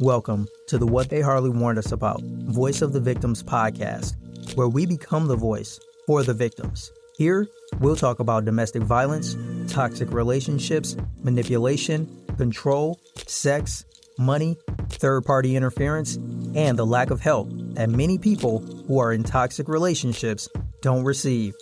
Welcome to the What They Hardly Warned Us About Voice of the Victims podcast, where we become the voice for the victims. Here, we'll talk about domestic violence, toxic relationships, manipulation, control, sex, money, third party interference, and the lack of help that many people who are in toxic relationships don't receive.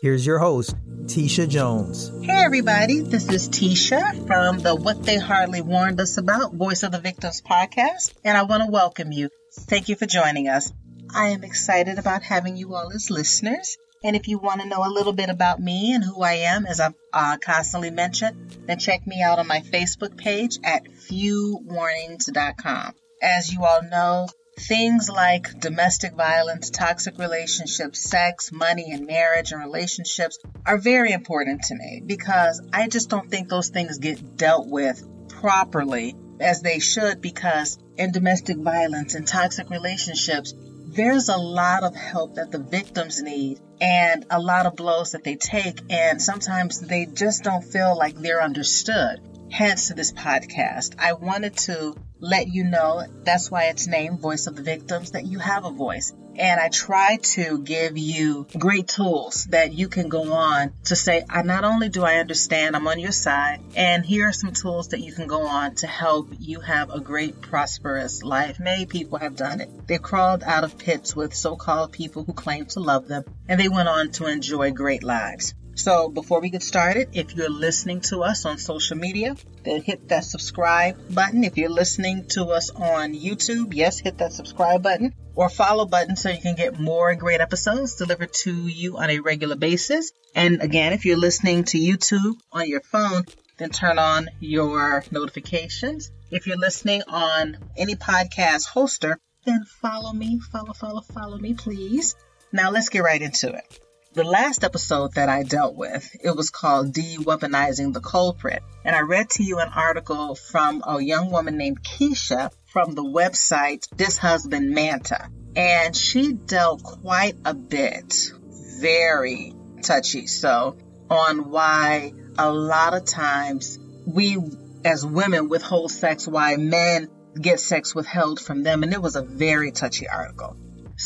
Here's your host, Tisha Jones. Hey, everybody, this is Tisha from the What They Hardly Warned Us About Voice of the Victims podcast, and I want to welcome you. Thank you for joining us. I am excited about having you all as listeners. And if you want to know a little bit about me and who I am, as I've uh, constantly mentioned, then check me out on my Facebook page at fewwarnings.com. As you all know, Things like domestic violence, toxic relationships, sex, money, and marriage and relationships are very important to me because I just don't think those things get dealt with properly as they should because in domestic violence and toxic relationships, there's a lot of help that the victims need and a lot of blows that they take and sometimes they just don't feel like they're understood. Hence this podcast. I wanted to let you know that's why it's named Voice of the Victims, that you have a voice. And I try to give you great tools that you can go on to say, I not only do I understand, I'm on your side, and here are some tools that you can go on to help you have a great, prosperous life. Many people have done it. They crawled out of pits with so called people who claimed to love them, and they went on to enjoy great lives. So before we get started, if you're listening to us on social media, then hit that subscribe button. If you're listening to us on YouTube, yes, hit that subscribe button or follow button so you can get more great episodes delivered to you on a regular basis. And again, if you're listening to YouTube on your phone, then turn on your notifications. If you're listening on any podcast hoster, then follow me, follow, follow, follow me, please. Now let's get right into it the last episode that I dealt with, it was called De-Weaponizing the Culprit. And I read to you an article from a young woman named Keisha from the website This Husband Manta. And she dealt quite a bit, very touchy so, on why a lot of times we as women withhold sex, why men get sex withheld from them. And it was a very touchy article.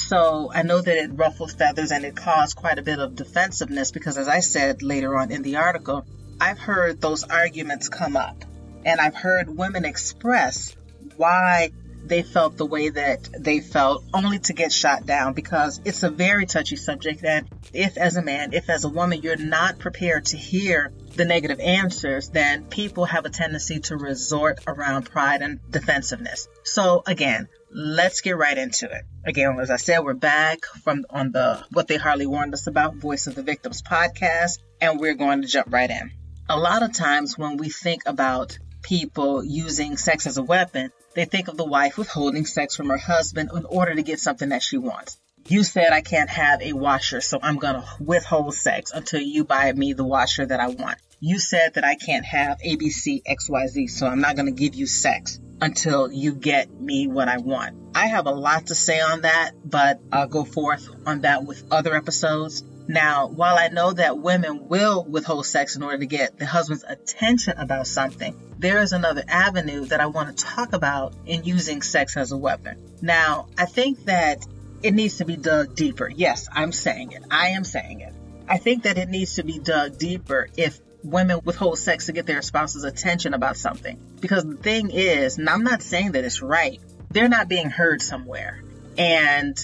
So I know that it ruffled feathers and it caused quite a bit of defensiveness because, as I said later on in the article, I've heard those arguments come up. And I've heard women express why they felt the way that they felt only to get shot down because it's a very touchy subject. And if as a man if as a woman you're not prepared to hear the negative answers then people have a tendency to resort around pride and defensiveness. So again let's get right into it. Again, as I said, we're back from on the What They Hardly Warned Us About Voice of the Victims podcast, and we're going to jump right in. A lot of times when we think about people using sex as a weapon, they think of the wife withholding sex from her husband in order to get something that she wants. You said I can't have a washer, so I'm going to withhold sex until you buy me the washer that I want. You said that I can't have ABC, XYZ, so I'm not going to give you sex until you get me what I want. I have a lot to say on that, but I'll go forth on that with other episodes. Now, while I know that women will withhold sex in order to get the husband's attention about something, there is another avenue that I want to talk about in using sex as a weapon. Now, I think that it needs to be dug deeper. Yes, I'm saying it. I am saying it. I think that it needs to be dug deeper if women withhold sex to get their spouse's attention about something. Because the thing is, and I'm not saying that it's right, they're not being heard somewhere. And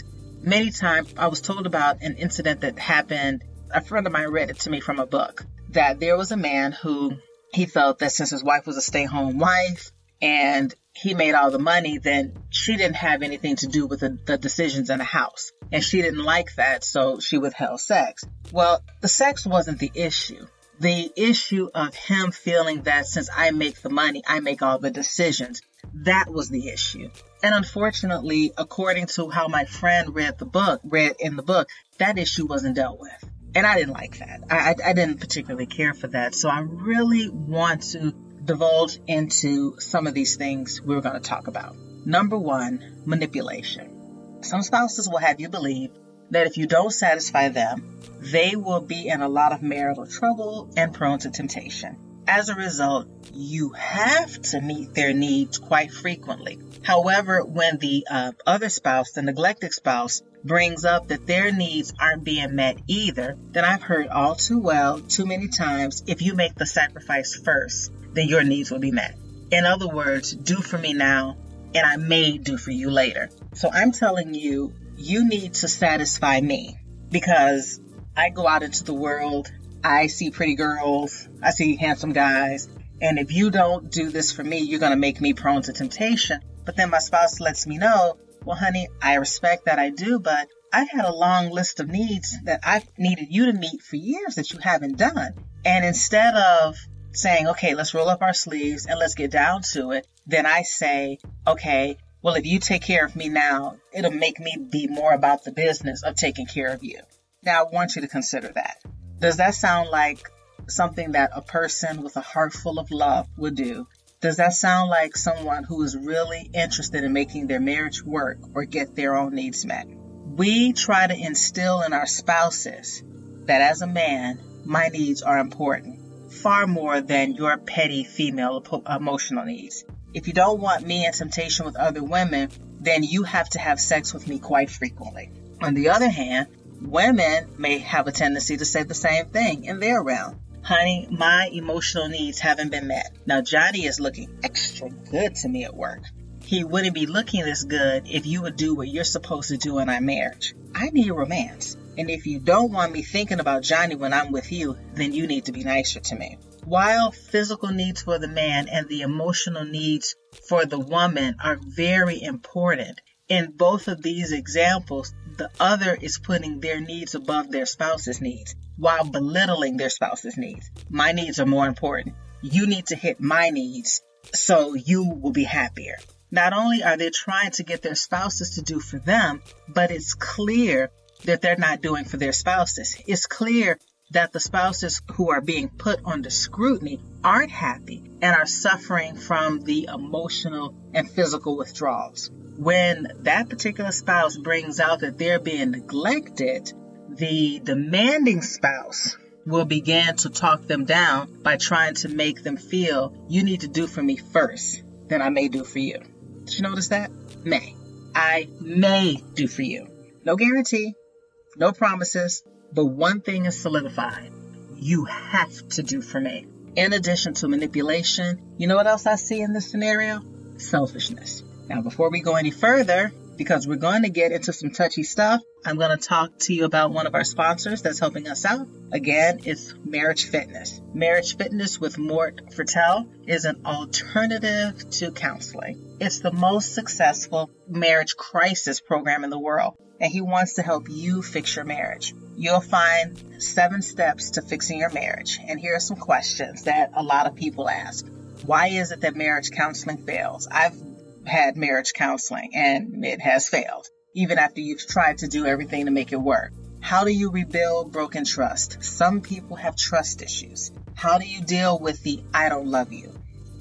many times I was told about an incident that happened. A friend of mine read it to me from a book that there was a man who he felt that since his wife was a stay home wife and he made all the money, then she didn't have anything to do with the, the, decisions in the house. And she didn't like that, so she withheld sex. Well, the sex wasn't the issue the issue of him feeling that since I make the money, I make all the decisions. That was the issue. And unfortunately, according to how my friend read the book, read in the book, that issue wasn't dealt with. And I didn't like that. I, I, I didn't particularly care for that. So I really want to divulge into some of these things we're going to talk about. Number one, manipulation. Some spouses will have you believe that if you don't satisfy them, they will be in a lot of marital trouble and prone to temptation. As a result, you have to meet their needs quite frequently. However, when the uh, other spouse, the neglected spouse, brings up that their needs aren't being met either, then I've heard all too well, too many times, if you make the sacrifice first, then your needs will be met. In other words, do for me now, and I may do for you later. So I'm telling you, you need to satisfy me because I go out into the world, I see pretty girls, I see handsome guys, and if you don't do this for me, you're going to make me prone to temptation. But then my spouse lets me know, well, honey, I respect that I do, but I've had a long list of needs that I've needed you to meet for years that you haven't done. And instead of saying, okay, let's roll up our sleeves and let's get down to it, then I say, okay, well, if you take care of me now, it'll make me be more about the business of taking care of you. Now, I want you to consider that. Does that sound like something that a person with a heart full of love would do? Does that sound like someone who is really interested in making their marriage work or get their own needs met? We try to instill in our spouses that as a man, my needs are important far more than your petty female emotional needs. If you don't want me in temptation with other women, then you have to have sex with me quite frequently. On the other hand, women may have a tendency to say the same thing in their realm. Honey, my emotional needs haven't been met. Now, Johnny is looking extra good to me at work. He wouldn't be looking this good if you would do what you're supposed to do in our marriage. I need romance. And if you don't want me thinking about Johnny when I'm with you, then you need to be nicer to me. While physical needs for the man and the emotional needs for the woman are very important, in both of these examples, the other is putting their needs above their spouse's needs while belittling their spouse's needs. My needs are more important. You need to hit my needs so you will be happier. Not only are they trying to get their spouses to do for them, but it's clear that they're not doing for their spouses. It's clear that the spouses who are being put under scrutiny aren't happy and are suffering from the emotional and physical withdrawals. When that particular spouse brings out that they're being neglected, the demanding spouse will begin to talk them down by trying to make them feel you need to do for me first, then I may do for you. Did you notice that? May. I may do for you. No guarantee, no promises, but one thing is solidified. You have to do for me. In addition to manipulation, you know what else I see in this scenario? Selfishness. Now, before we go any further, because we're going to get into some touchy stuff, I'm going to talk to you about one of our sponsors that's helping us out. Again, it's Marriage Fitness. Marriage Fitness with Mort Fertel is an alternative to counseling. It's the most successful marriage crisis program in the world and he wants to help you fix your marriage. You'll find seven steps to fixing your marriage. And here are some questions that a lot of people ask. Why is it that marriage counseling fails? I've had marriage counseling and it has failed, even after you've tried to do everything to make it work. How do you rebuild broken trust? Some people have trust issues. How do you deal with the I don't love you?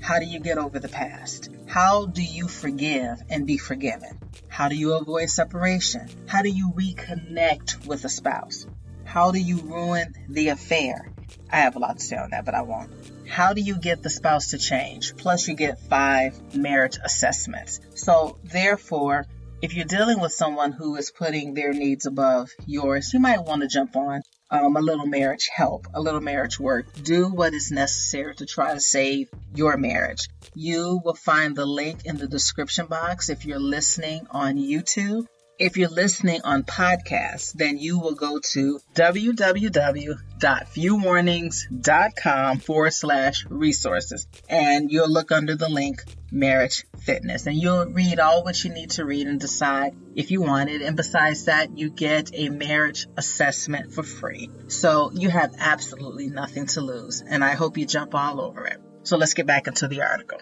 How do you get over the past? How do you forgive and be forgiven? How do you avoid separation? How do you reconnect with a spouse? How do you ruin the affair? I have a lot to say on that, but I won't. How do you get the spouse to change? Plus, you get five marriage assessments. So, therefore, if you're dealing with someone who is putting their needs above yours, you might want to jump on um, a little marriage help, a little marriage work. Do what is necessary to try to save your marriage. You will find the link in the description box if you're listening on YouTube. If you're listening on podcasts, then you will go to www.fewwarnings.com forward slash resources and you'll look under the link marriage fitness and you'll read all what you need to read and decide if you want it. And besides that, you get a marriage assessment for free. So you have absolutely nothing to lose and I hope you jump all over it. So let's get back into the article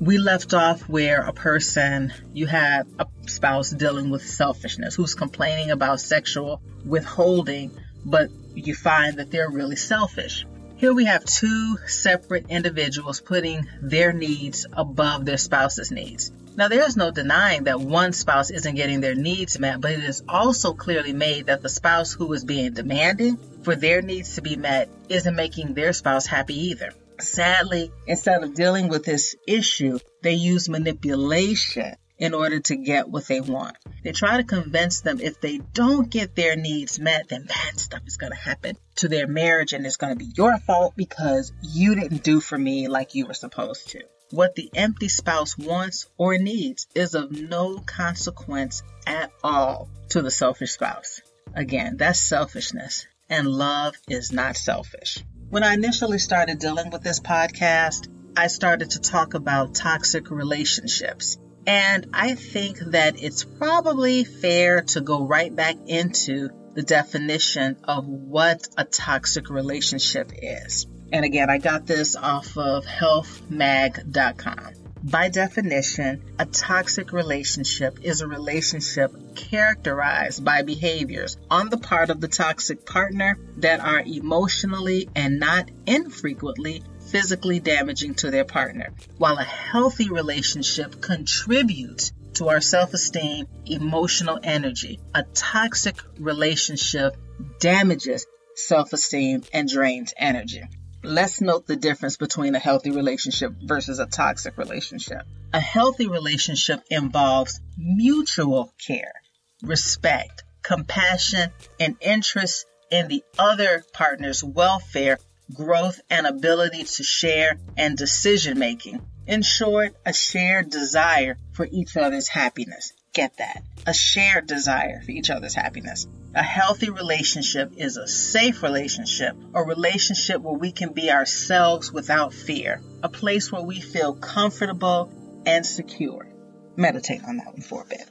we left off where a person, you had a spouse dealing with selfishness who's complaining about sexual withholding, but you find that they're really selfish. Here we have two separate individuals putting their needs above their spouse's needs. Now, there's no denying that one spouse isn't getting their needs met, but it is also clearly made that the spouse who is being demanding for their needs to be met isn't making their spouse happy either. Sadly, instead of dealing with this issue, they use manipulation in order to get what they want. They try to convince them if they don't get their needs met, then bad stuff is going to happen to their marriage and it's going to be your fault because you didn't do for me like you were supposed to. What the empty spouse wants or needs is of no consequence at all to the selfish spouse. Again, that's selfishness, and love is not selfish. When I initially started dealing with this podcast, I started to talk about toxic relationships and I think that it's probably fair to go right back into the definition of what a toxic relationship is. And again, I got this off of healthmag.com. By definition, a toxic relationship is a relationship characterized by behaviors on the part of the toxic partner that are emotionally and not infrequently physically damaging to their partner, while a healthy relationship contributes to our self esteem, emotional energy. A toxic relationship damages self esteem and drains energy. Let's note the difference between a healthy relationship versus a toxic relationship. A healthy relationship involves mutual care, respect, compassion, and interest in the other partner's welfare growth and ability to share, and decision making. In short, a shared desire for each other's happiness. Get that. A shared desire for each other's happiness. A healthy relationship is a safe relationship, a relationship where we can be ourselves without fear, a place where we feel comfortable and secure. Meditate on that one for a bit.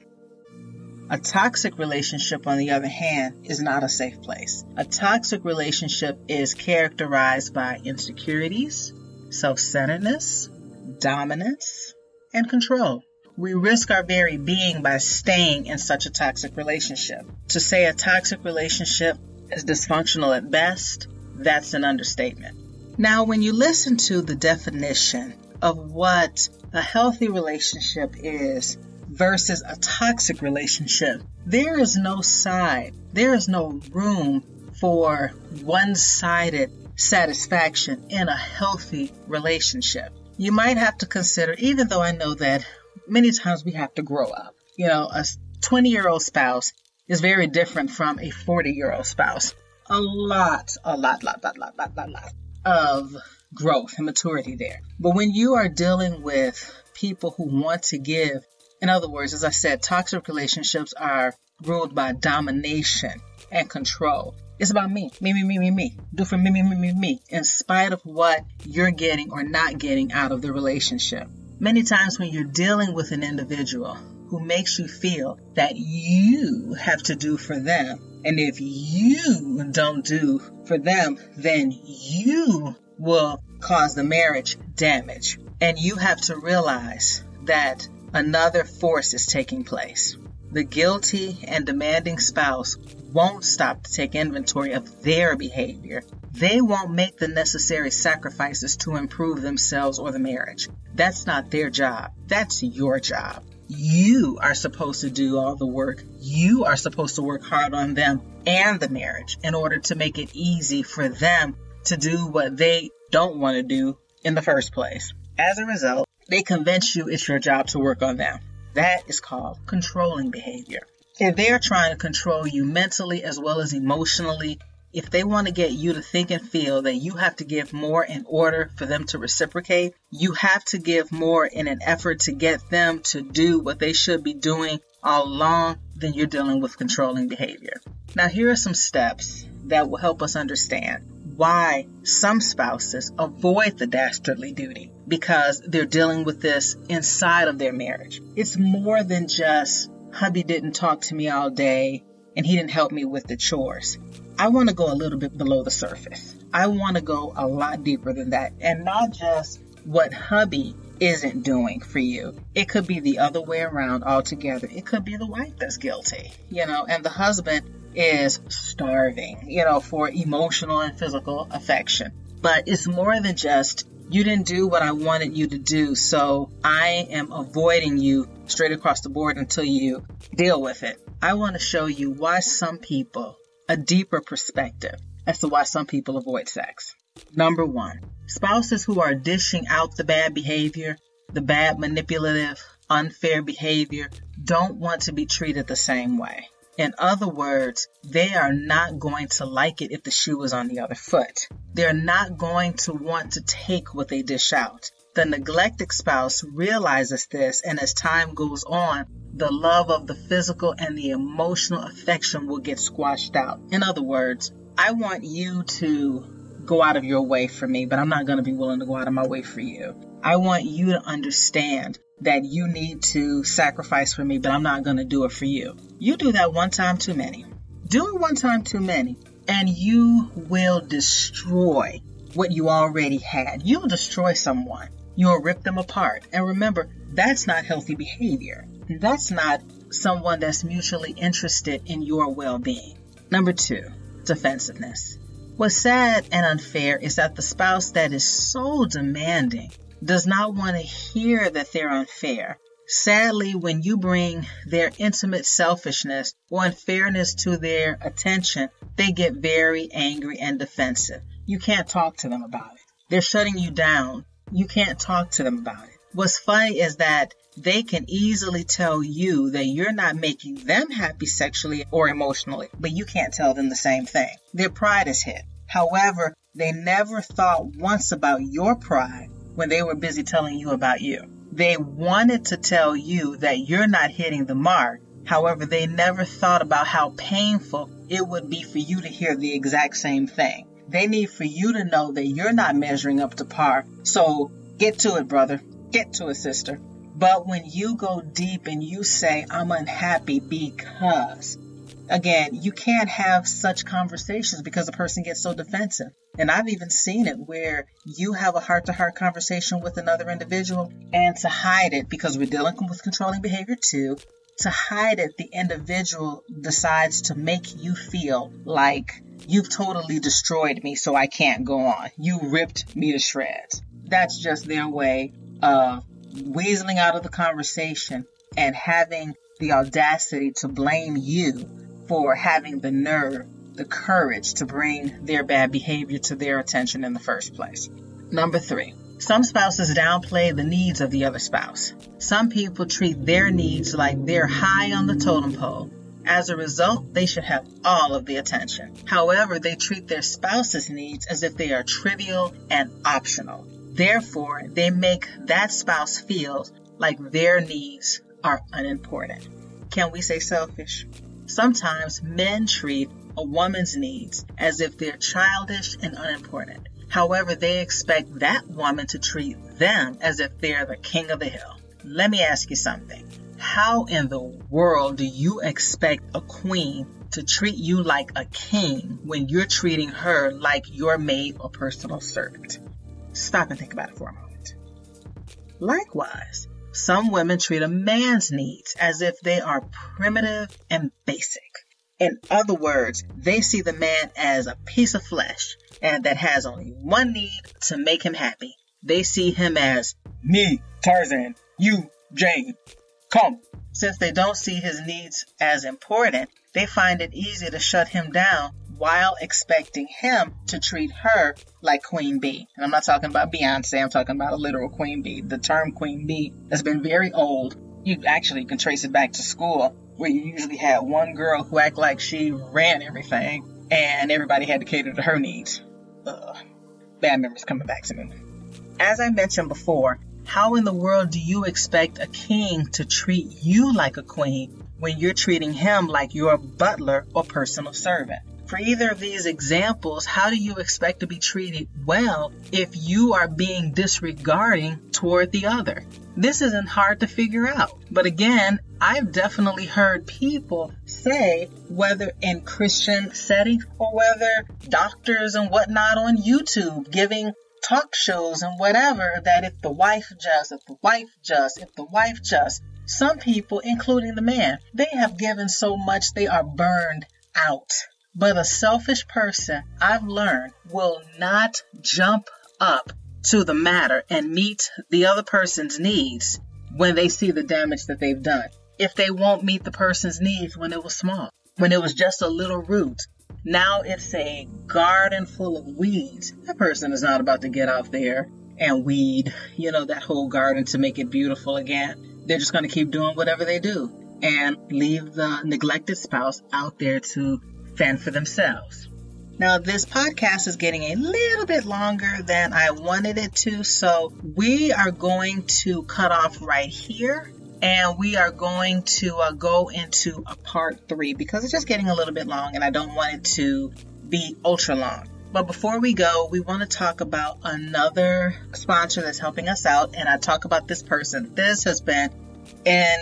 A toxic relationship, on the other hand, is not a safe place. A toxic relationship is characterized by insecurities, self centeredness, dominance, and control. We risk our very being by staying in such a toxic relationship. To say a toxic relationship is dysfunctional at best, that's an understatement. Now, when you listen to the definition of what a healthy relationship is, versus a toxic relationship, there is no side, there is no room for one sided satisfaction in a healthy relationship. You might have to consider, even though I know that many times we have to grow up. You know, a 20 year old spouse is very different from a 40 year old spouse. A lot, a lot, lot, lot, lot, lot, lot, lot of growth and maturity there. But when you are dealing with people who want to give in other words, as I said, toxic relationships are ruled by domination and control. It's about me, me, me, me, me, me. Do for me, me, me, me, me, in spite of what you're getting or not getting out of the relationship. Many times when you're dealing with an individual who makes you feel that you have to do for them, and if you don't do for them, then you will cause the marriage damage. And you have to realize that another force is taking place. The guilty and demanding spouse won't stop to take inventory of their behavior. They won't make the necessary sacrifices to improve themselves or the marriage. That's not their job. That's your job. You are supposed to do all the work. You are supposed to work hard on them and the marriage in order to make it easy for them to do what they don't want to do in the first place. As a result, they convince you it's your job to work on them. That is called controlling behavior. If they are trying to control you mentally as well as emotionally, if they want to get you to think and feel that you have to give more in order for them to reciprocate, you have to give more in an effort to get them to do what they should be doing all along, then you're dealing with controlling behavior. Now, here are some steps that will help us understand why some spouses avoid the dastardly duty because they're dealing with this inside of their marriage. It's more than just hubby didn't talk to me all day and he didn't help me with the chores. I want to go a little bit below the surface. I want to go a lot deeper than that and not just what hubby isn't doing for you. It could be the other way around altogether. It could be the wife that's guilty, you know, and the husband is starving, you know, for emotional and physical affection. But it's more than just, you didn't do what I wanted you to do, so I am avoiding you straight across the board until you deal with it. I want to show you why some people, a deeper perspective as to why some people avoid sex. Number one, spouses who are dishing out the bad behavior, the bad manipulative, unfair behavior, don't want to be treated the same way. In other words, they are not going to like it if the shoe is on the other foot. They're not going to want to take what they dish out. The neglected spouse realizes this, and as time goes on, the love of the physical and the emotional affection will get squashed out. In other words, I want you to go out of your way for me, but I'm not going to be willing to go out of my way for you. I want you to understand that you need to sacrifice for me, but I'm not going to do it for you. You do that one time too many. Do it one time too many, and you will destroy what you already had. You'll destroy someone. You'll rip them apart. And remember, that's not healthy behavior. That's not someone that's mutually interested in your well being. Number two, defensiveness. What's sad and unfair is that the spouse that is so demanding does not want to hear that they're unfair. Sadly, when you bring their intimate selfishness or unfairness to their attention, they get very angry and defensive. You can't talk to them about it. They're shutting you down. You can't talk to them about it. What's funny is that they can easily tell you that you're not making them happy sexually or emotionally, but you can't tell them the same thing. Their pride is hit. However, they never thought once about your pride when they were busy telling you about you. They wanted to tell you that you're not hitting the mark. However, they never thought about how painful it would be for you to hear the exact same thing. They need for you to know that you're not measuring up to par. So get to it, brother. Get to it, sister. But when you go deep and you say, I'm unhappy because, again, you can't have such conversations because the person gets so defensive. And I've even seen it where you have a heart to heart conversation with another individual and to hide it because we're dealing with controlling behavior too. To hide it, the individual decides to make you feel like you've totally destroyed me, so I can't go on. You ripped me to shreds. That's just their way of weaseling out of the conversation and having the audacity to blame you for having the nerve, the courage to bring their bad behavior to their attention in the first place. Number three, some spouses downplay the needs of the other spouse. Some people treat their needs like they're high on the totem pole. As a result, they should have all of the attention. However, they treat their spouse's needs as if they are trivial and optional. Therefore, they make that spouse feel like their needs are unimportant. Can we say selfish? Sometimes men treat a woman's needs as if they're childish and unimportant. However, they expect that woman to treat them as if they're the king of the hill. Let me ask you something. How in the world do you expect a queen to treat you like a king when you're treating her like your maid or personal servant? Stop and think about it for a moment. Likewise, some women treat a man's needs as if they are primitive and basic. In other words, they see the man as a piece of flesh and that has only one need to make him happy. They see him as me, Tarzan, you, Jane. Come. Since they don't see his needs as important, they find it easy to shut him down while expecting him to treat her like Queen Bee. And I'm not talking about Beyonce, I'm talking about a literal Queen Bee. The term Queen Bee has been very old. You actually can trace it back to school, where you usually had one girl who acted like she ran everything, and everybody had to cater to her needs. Ugh. Bad memories coming back to me. As I mentioned before, how in the world do you expect a king to treat you like a queen when you're treating him like your butler or personal servant? For either of these examples, how do you expect to be treated well if you are being disregarding toward the other? This isn't hard to figure out. But again, I've definitely heard people say, whether in Christian settings or whether doctors and whatnot on YouTube giving talk shows and whatever, that if the wife just, if the wife just, if the wife just, some people, including the man, they have given so much they are burned out. But a selfish person, I've learned, will not jump up to the matter and meet the other person's needs when they see the damage that they've done. If they won't meet the person's needs when it was small, when it was just a little root, Now it's a garden full of weeds. That person is not about to get out there and weed, you know, that whole garden to make it beautiful again. They're just going to keep doing whatever they do and leave the neglected spouse out there to fend for themselves. Now, this podcast is getting a little bit longer than I wanted it to, so we are going to cut off right here and we are going to uh, go into a part three because it's just getting a little bit long and I don't want it to be ultra long. But before we go, we want to talk about another sponsor that's helping us out, and I talk about this person. This has been in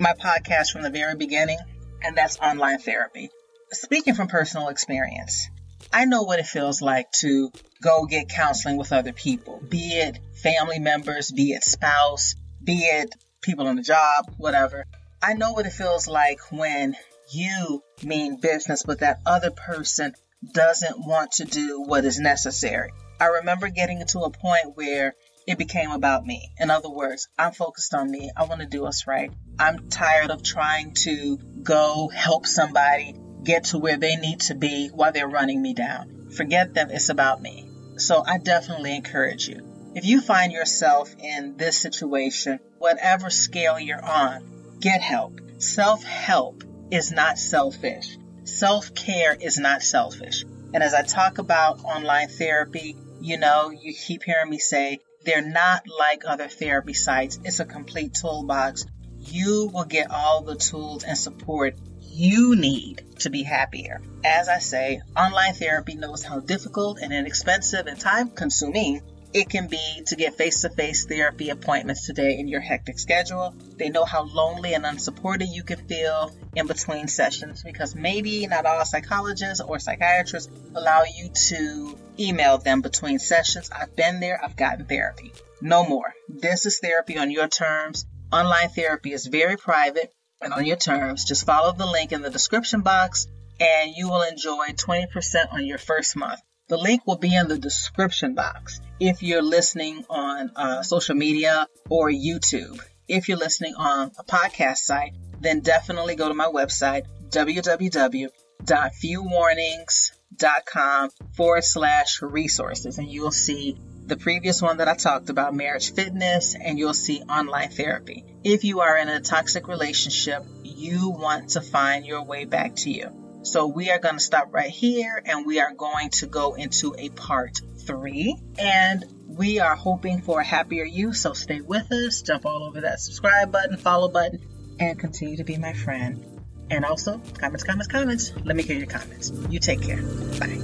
my podcast from the very beginning, and that's online therapy. Speaking from personal experience, I know what it feels like to go get counseling with other people, be it family members, be it spouse, be it people on the job, whatever. I know what it feels like when you mean business, but that other person doesn't want to do what is necessary. I remember getting to a point where it became about me. In other words, I'm focused on me. I want to do what's right. I'm tired of trying to go help somebody get to where they need to be while they're running me down. Forget them. It's about me. So I definitely encourage you. If you find yourself in this situation, whatever scale you're on, get help. Self help is not selfish. Self care is not selfish. And as I talk about online therapy, you know, you keep hearing me say they're not like other therapy sites. It's a complete toolbox. You will get all the tools and support you need to be happier. As I say, online therapy knows how difficult and inexpensive and time consuming it can be to get face to face therapy appointments today in your hectic schedule. They know how lonely and unsupported you can feel in between sessions because maybe not all psychologists or psychiatrists allow you to email them between sessions. I've been there, I've gotten therapy. No more. This is therapy on your terms. Online therapy is very private and on your terms. Just follow the link in the description box and you will enjoy 20% on your first month. The link will be in the description box if you're listening on uh, social media or YouTube. If you're listening on a podcast site, then definitely go to my website, www.fewwarnings.com forward slash resources, and you'll see the previous one that I talked about, marriage fitness, and you'll see online therapy. If you are in a toxic relationship, you want to find your way back to you. So we are going to stop right here and we are going to go into a part three. And we are hoping for a happier you. So stay with us, jump all over that subscribe button, follow button, and continue to be my friend. And also, comments, comments, comments. Let me hear your comments. You take care. Bye.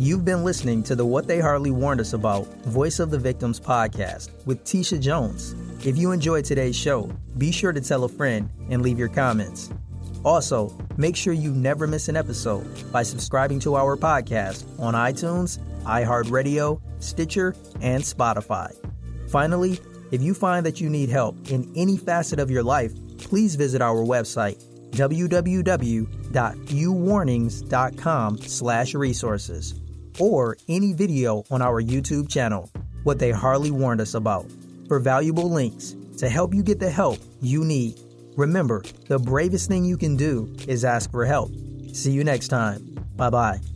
You've been listening to the What They Hardly Warned Us About Voice of the Victims podcast with Tisha Jones. If you enjoyed today's show, be sure to tell a friend and leave your comments. Also, make sure you never miss an episode by subscribing to our podcast on iTunes, iHeartRadio, Stitcher, and Spotify. Finally, if you find that you need help in any facet of your life, please visit our website www.fewwarnings.com slash resources or any video on our YouTube channel, What They Hardly Warned Us About, for valuable links to help you get the help you need. Remember, the bravest thing you can do is ask for help. See you next time. Bye bye.